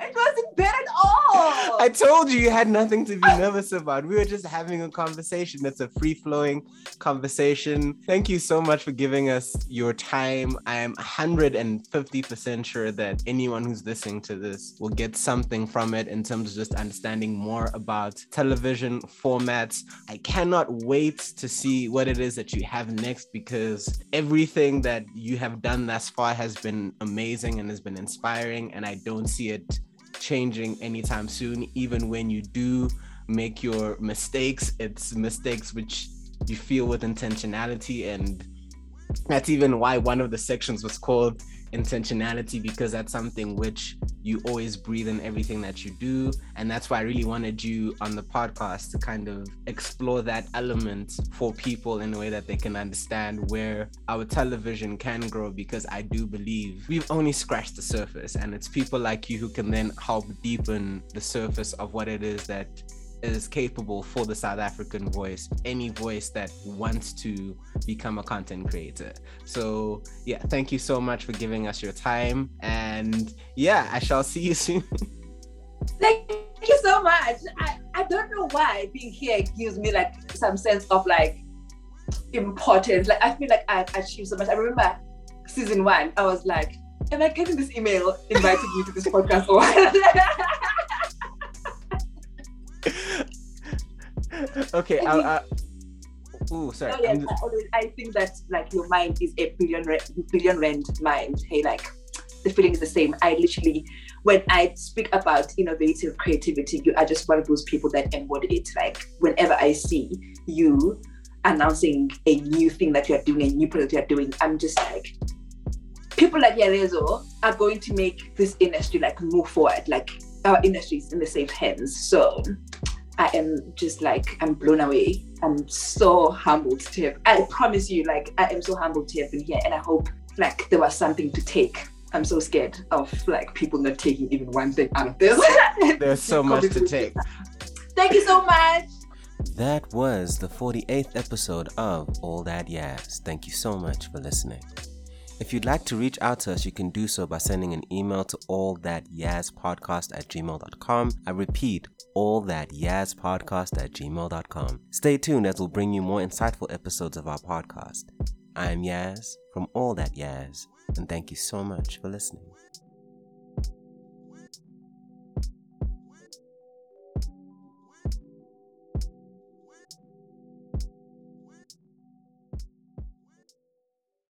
It wasn't bad at all. I told you you had nothing to be nervous about. We were just having a conversation. That's a free flowing conversation. Thank you so much for giving us your time. I am 150% sure that anyone who's listening to this will get something from it in terms of just understanding more about television formats. I cannot wait to see what it is that you have next because everything that you have done thus far has been amazing and has been inspiring, and I don't see it changing anytime soon. Even when you do make your mistakes, it's mistakes which you feel with intentionality. And that's even why one of the sections was called intentionality because that's something which you always breathe in everything that you do. And that's why i really wanted you on the podcast to kind of explore that element for people in a way that they can understand where our television can grow because i do believe we've only scratched the surface. And it's people like you who can then help deepen the surface of what it is that is capable for the South African voice, any voice that wants to become a content creator. So, yeah, thank you so much for giving us your time. And yeah, I shall see you soon. Thank you so much. I, I don't know why being here gives me like some sense of like importance. Like, I feel like I've achieved so much. I remember season one, I was like, Am I getting this email inviting me to this podcast or okay, I, I, ooh, sorry. No, yes, I, always, I think that like your mind is a billion billion rand mind. Hey, like the feeling is the same. I literally, when I speak about innovative creativity, you are just one of those people that embody it. Like whenever I see you announcing a new thing that you are doing, a new product you are doing, I'm just like, people like Yarezo are going to make this industry like move forward. Like our industry is in the safe hands. So I am just like I'm blown away. I'm so humbled to have. I promise you, like I am so humbled to have been here, and I hope like there was something to take. I'm so scared of like people not taking even one thing out of this. There's so much to take. Thank you so much. That was the 48th episode of All That Yaz. Thank you so much for listening. If you'd like to reach out to us, you can do so by sending an email to all that podcast at gmail.com. I repeat, all that podcast at gmail.com. Stay tuned as we'll bring you more insightful episodes of our podcast. I'm Yaz from All That Yaz, and thank you so much for listening.